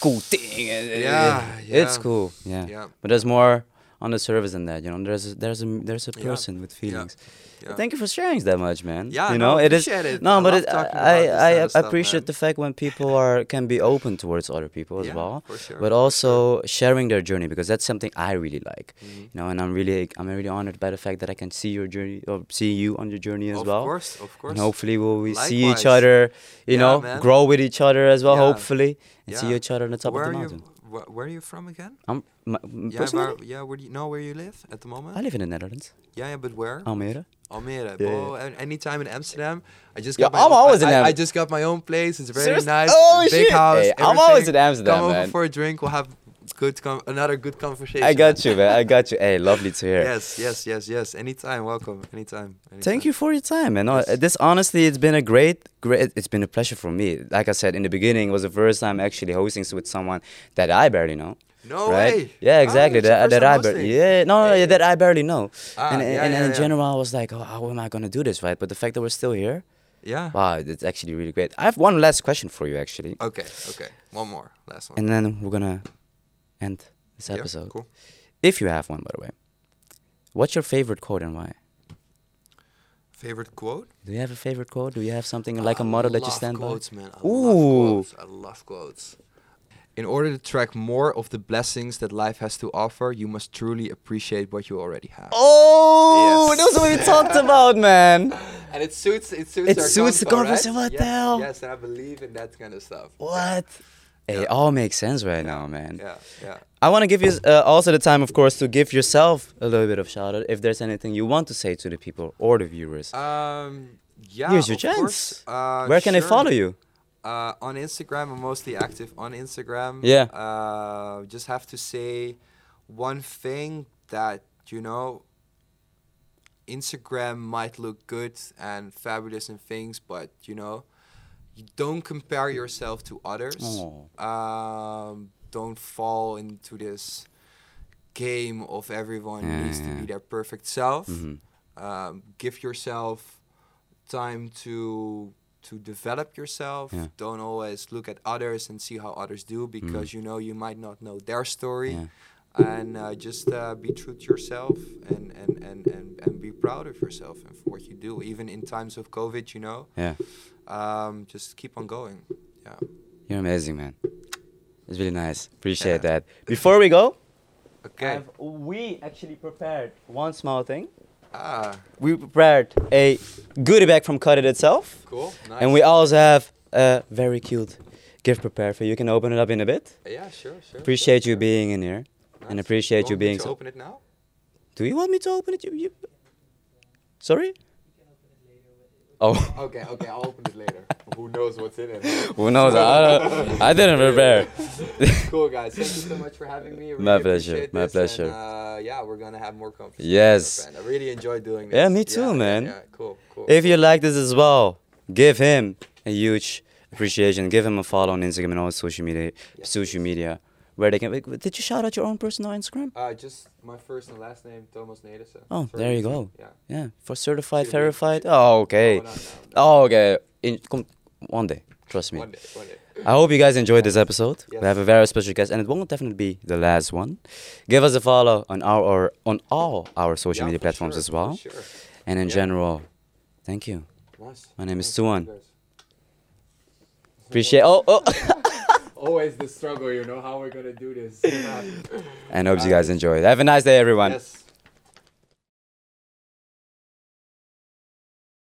Cool thing. uh, Yeah, It's cool. Yeah. Yeah. But there's more on the surface than that. You know, there's a, there's a there's a Yeah. person with feelings. Yeah. Thank you for sharing that much, man. Yeah, you no, know, it is. appreciate it. No, I but it, I I, I stuff, appreciate man. the fact when people are can be open towards other people as Yeah, well, sure, but also sharing their journey because that's something I really like. Mhm. You know, and I'm really I'm really honored by the fact that I can see your journey or see you on your journey as of well. Of course, of course. And hopefully we'll we see each other, you Yeah, know, man. grow with each other as well, Yeah. hopefully, and see each other on the top where of the mountain. you? Wh- where are you from again? I'm m- Yeah, personally, where, yeah. Where do you know where you live at the moment? I live in the Netherlands, yeah, yeah, but where? Almere. Almere. Yeah, oh, an- anytime in Amsterdam. I just Yeah, got my I'm own- always I, in I, Am- I just got my own place. It's very Serious? nice. Oh, big shit. house. Hey, I'm always in. Amsterdam, Come over man. for a drink. We'll have good com- another good conversation. I got you, man. I got you. Hey, lovely to hear. Yes, yes, yes, yes. Anytime, welcome. Anytime. anytime. Thank you for your time, man. Yes. this honestly, it's been a great, great. It's been a pleasure for me. Like I said in the beginning, it was the first time actually hosting with someone that I barely know. No right? way. Yeah, Ah, exactly. your that that I barely. Yeah, no, no, yeah, that I barely know. Ah, and yeah, and, yeah, and in general, I was like, oh, how am I gonna do this, right? But the fact that we're still here, Yeah. wow, it's actually really great. I have one last question for you, actually, Okay. Okay. One more. Last one. and then we're gonna end this Yeah, episode. Cool. If you have one, by the way, what's your favorite quote and why? Favorite quote? Do you have a favorite quote? Do you have something like a motto that you stand quotes, by? man. I Ooh. love quotes. I love quotes. In order to track more of the blessings that life has to offer, you must truly appreciate what you already have. Oh, Yes. that's what we talked about, man. And it suits it suits It our suits the convo, right? conversation, what the yes, hell? Yes, and I believe in that kind of stuff. What? Yeah. it all makes sense right now, man. Yeah, yeah. I want to give you uh, also the time, of course, to give yourself a little bit of shout out if there's anything you want to say to the people or the viewers. Um, yeah. Here's your chance. Uh, Where can they sure. follow you? Uh, on Instagram, I'm mostly active on Instagram. Yeah. Uh, just have to say one thing that you know. Instagram might look good and fabulous and things, but you know, you don't compare yourself to others. Um, don't fall into this game of everyone Yeah, needs to yeah. be their perfect self. Mhm. Um, give yourself time to to develop yourself. Yeah. Don't always look at others and see how others do because you know you might not know their story. And uh, just uh, be true to yourself and, and, and, and, and be proud of yourself and for what you do. Even in times of COVID, you know, Yeah. um, just keep on going. Yeah. You're amazing, man. It's really nice. Appreciate Yeah. that. Before we go, Okay. have- we actually prepared one small thing. Ah, We prepared a goodie bag from Cut It itself. cool. Nice. And we also have a very cute gift prepared for you. You can open it up in a bit. Yeah, sure, sure. Appreciate sure, you being in here. Sure. and appreciate you want me being to so- open it now? Do you want me to open it? You, you... Sorry? Oh, Okay, okay, I'll open it later. Who knows what's in it? who knows? I, don't, I didn't prepare. cool, guys. Thank you so much for having me. I My pleasure, my this, pleasure. And, uh, yeah, we're gonna have more conversations. Yes. I really enjoyed doing this. Yeah, me too, man. Yeah, cool, cool. If you like this as well, give him a huge appreciation. Give him a follow on Instagram and all social media. Yeah. Social media, where they can. wait, Did you shout out your own personal Instagram? uh, just my first and last name, Thomas Nedersen. Oh, Very there you go. Yeah. Yeah, for certified, Should verified. Oh, okay. No, no, no. Oh, okay. In, come, one day, trust me. One day, one day. I hope you guys enjoyed this episode. Yes. We have a very special guest, and it won't definitely be the last one. Give us a follow on our or on all our social Yeah, media platforms sure, as well. Sure. And in Yeah. general, thank you. Nice. My name is Nice meet Tuan. Appreciate. Oh, oh. Always the struggle, you know how we're gonna do this. and hope you guys enjoyed. Have a nice day, everyone. yes.